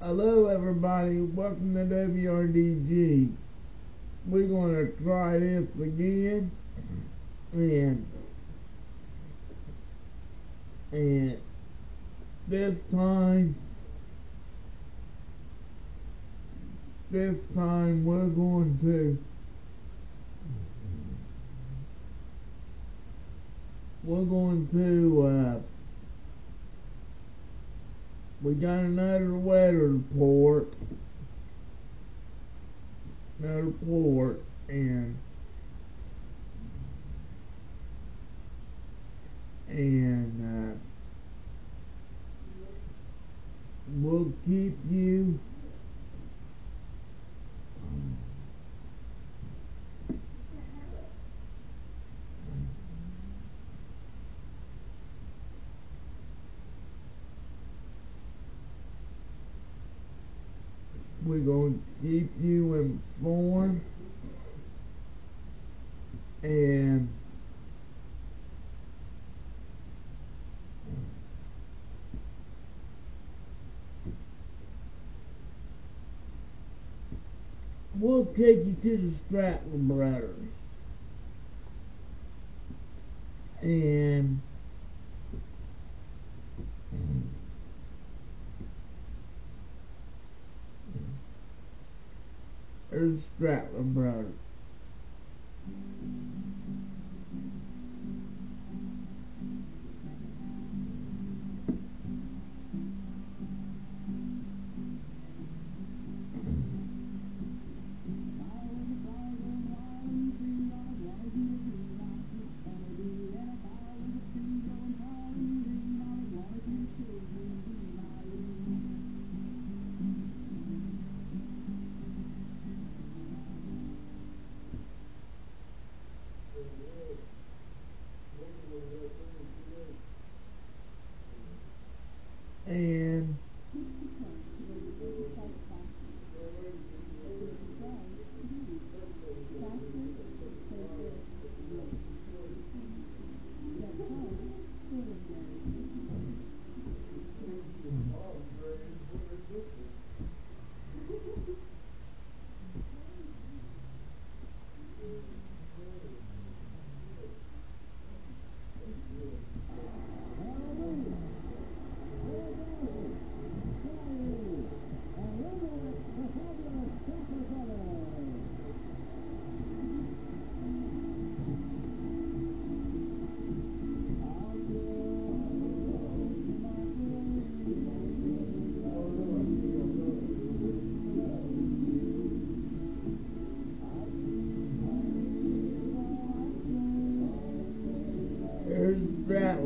Hello, everybody. Welcome to WRDG. We're going to try this again. And, and this time, this time we're going to we're going to uh, we got another weather report. Another report and and uh, we'll keep you we're going to keep you informed and we'll take you to the Stratton brothers. And Stratton brothers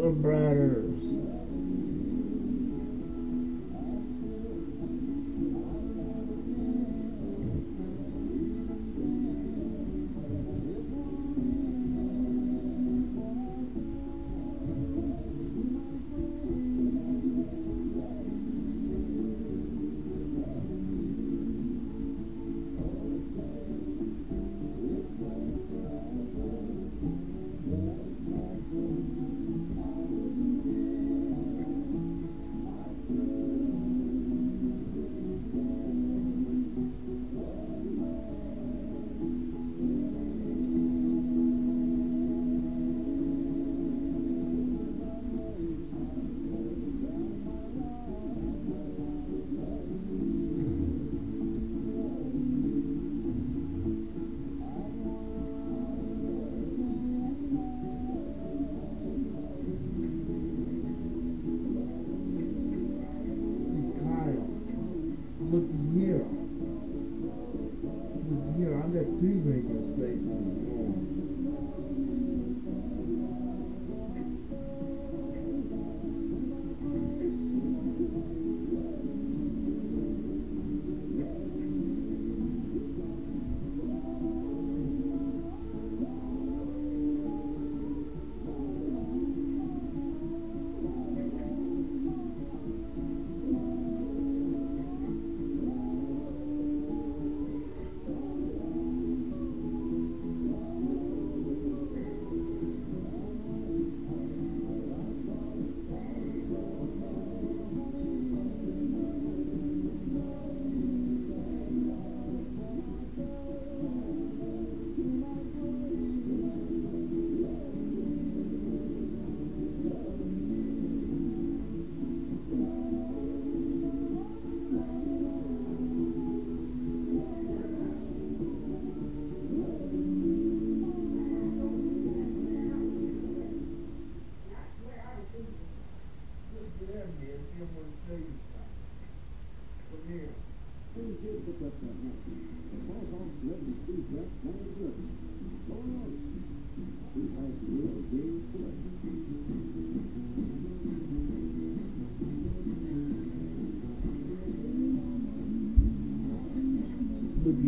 Rattler brothers look here. Look here, I got two radio stations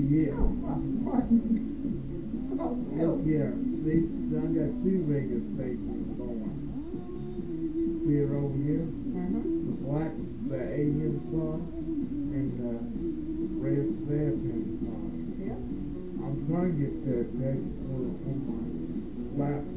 Oh, Look here. See, see, I got two radio stations going. See it over here? Mm-hmm. The black's the AM song and the red's the FM song. Yeah. I'm trying to get that that work on my laptop,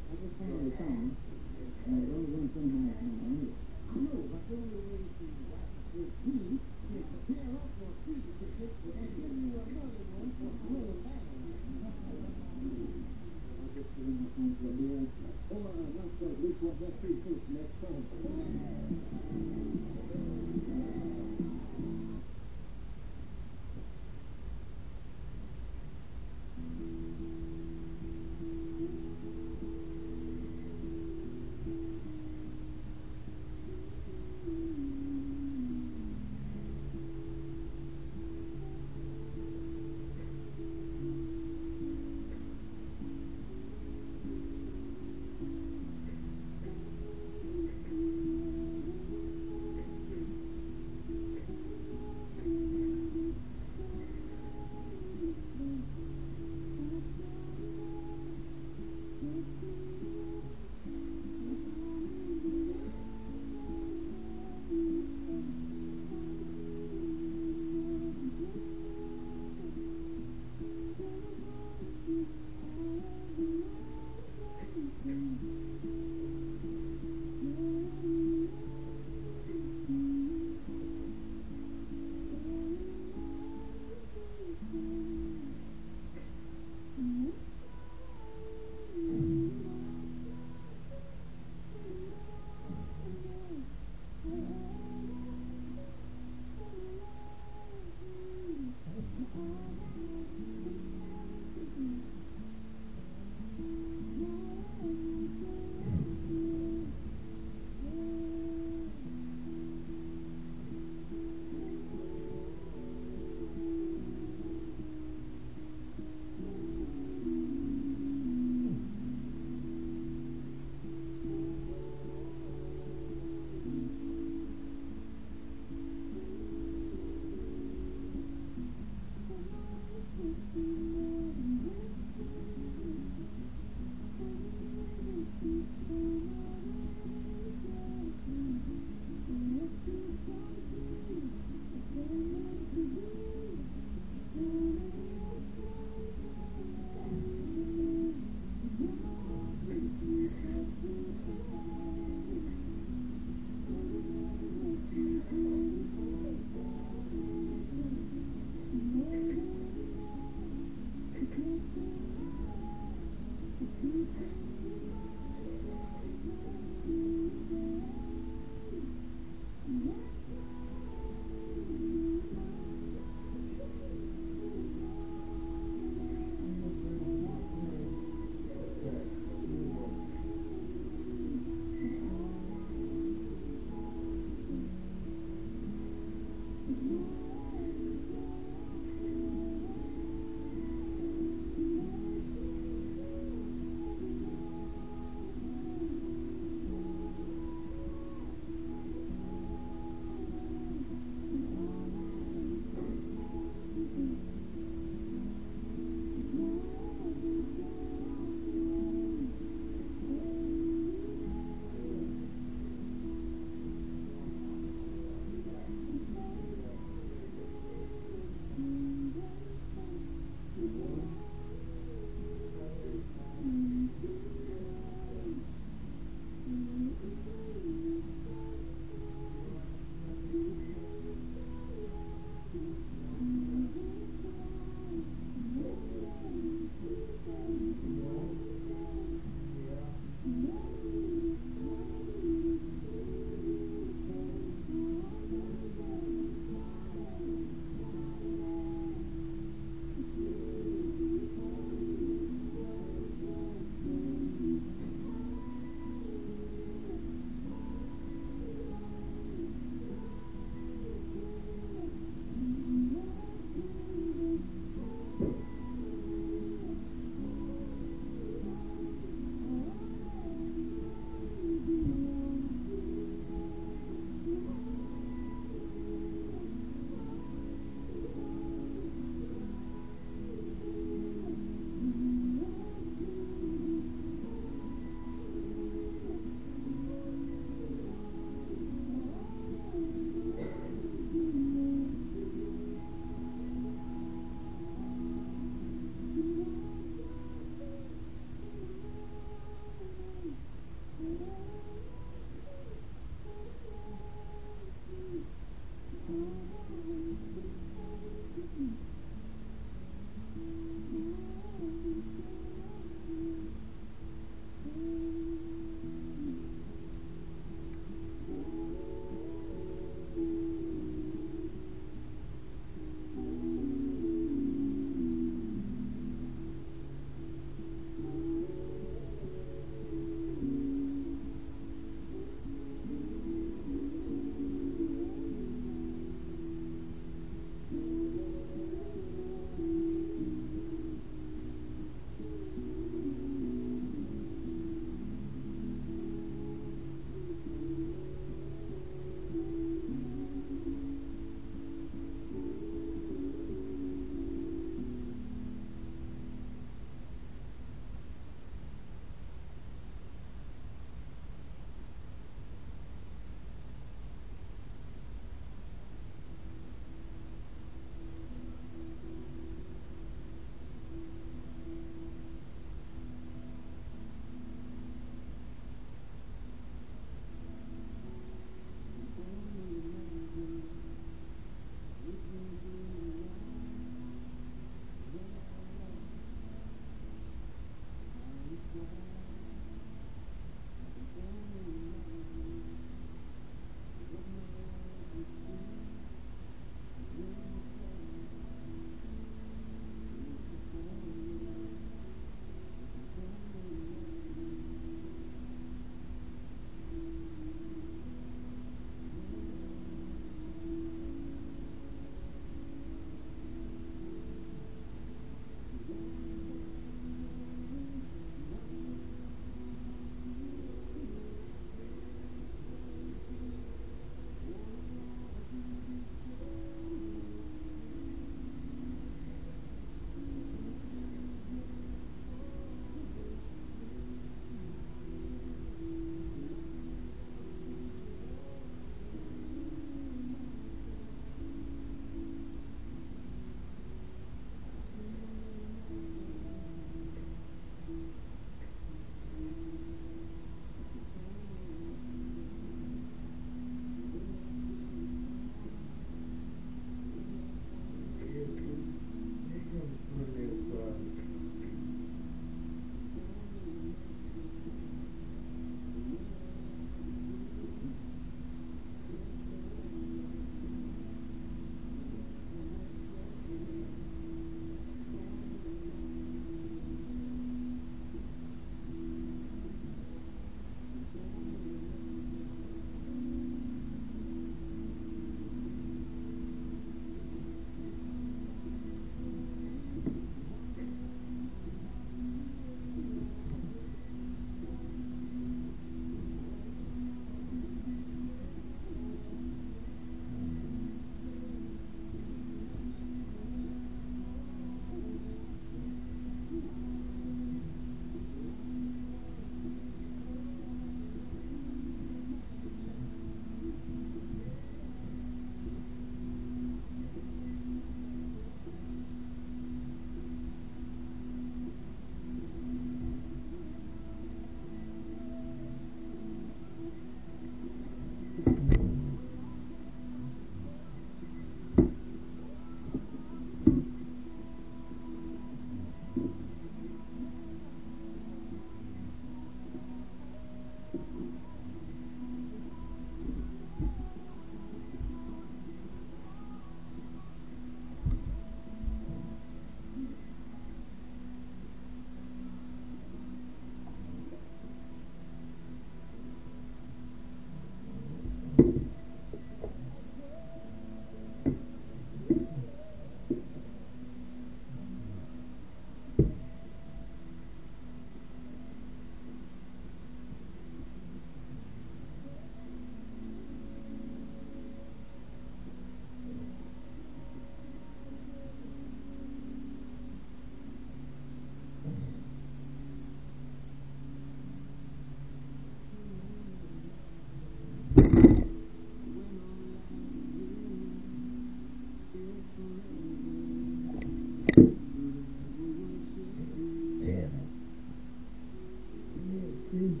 sim,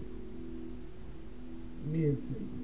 mesmo, Senhor.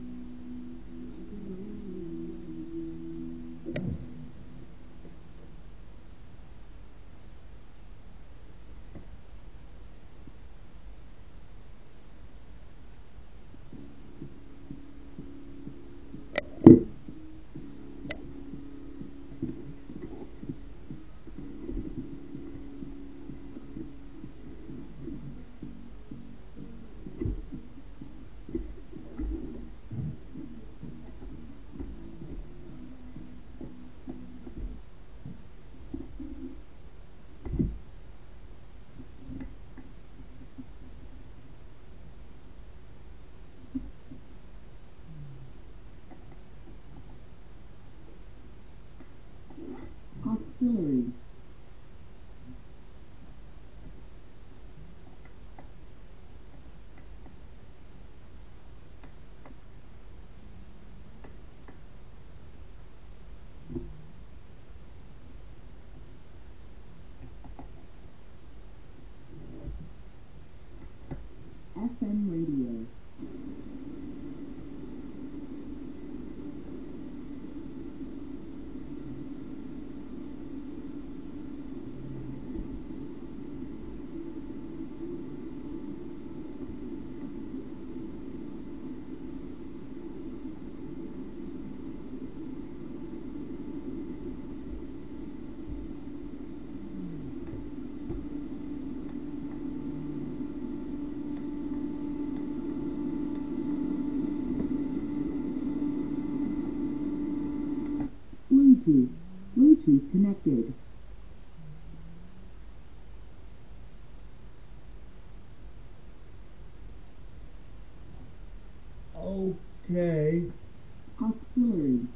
Bluetooth. Bluetooth connected. Okay. Auxiliary.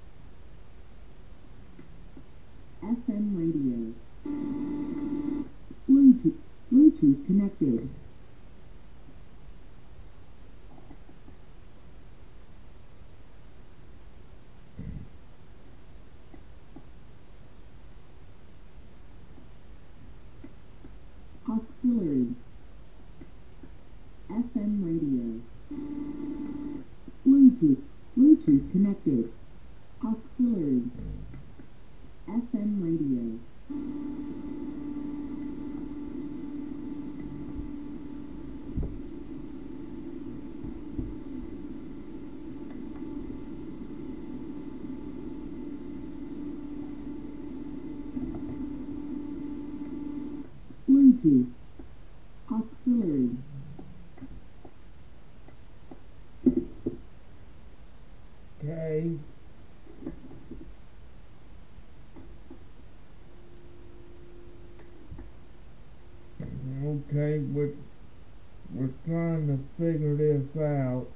FM radio. Bluetooth. Bluetooth connected. Auxiliary. FM radio. Bluetooth. Bluetooth connected. Auxiliary. Mm. FM radio. Bluetooth. Auxiliary. Okay. Okay, we're, we're trying to figure this out.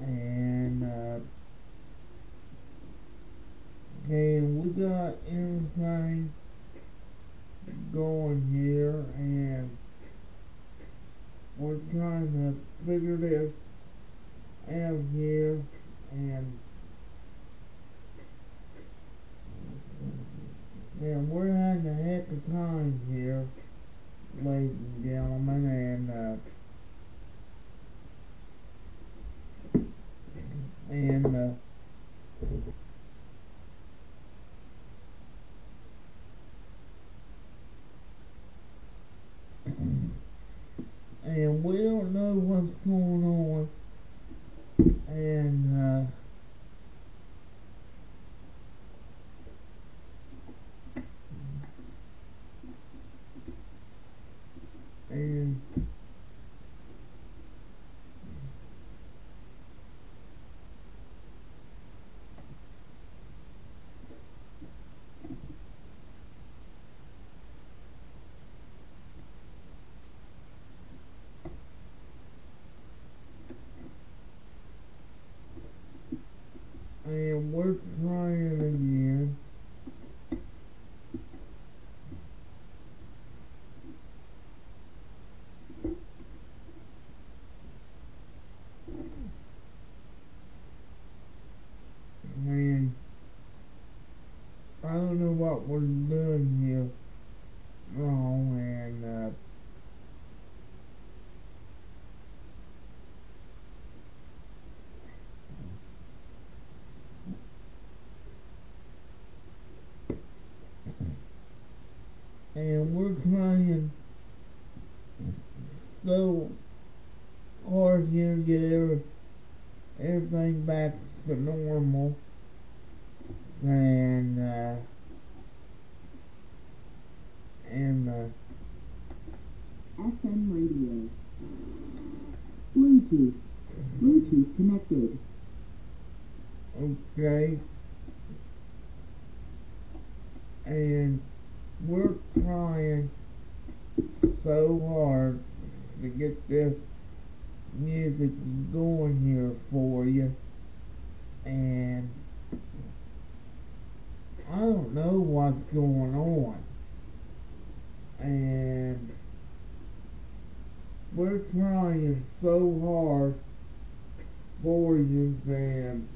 And, uh, and we got anything going here and we're trying to figure this out here and and we're having a heck of time here, ladies and gentlemen, and uh, and uh, and we don't know what's going on, and uh, and and we're trying again. And I don't know what we're doing here wrong and uh and we're trying so hard here to get every, everything back to normal and uh and uh FM radio. Bluetooth. Bluetooth connected. Okay. And we're trying so hard to get this music going here for you. And I don't know what's going on. And we're trying so hard for you and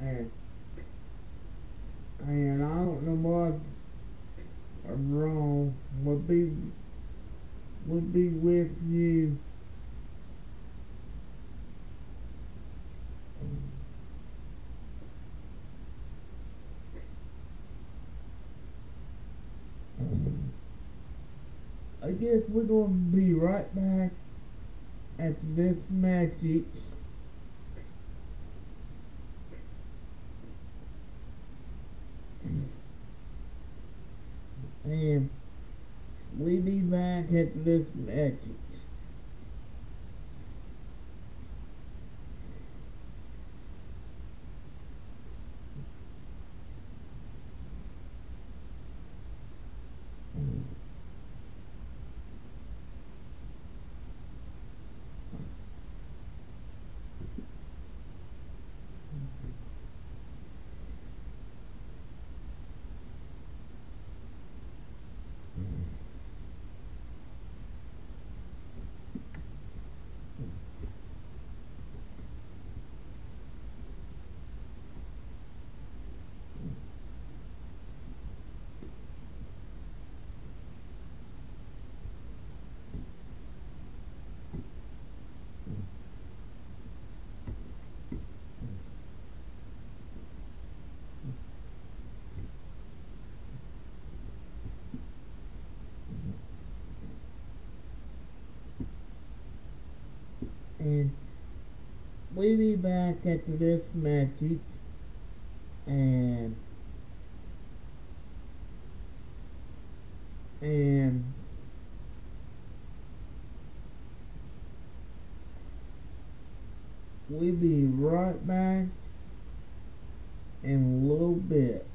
and and I don't know what's wrong would be would be with you I guess we're to be right back at this magic. And we be back at this magic. And we be back after this magic and and we be right back in a little bit.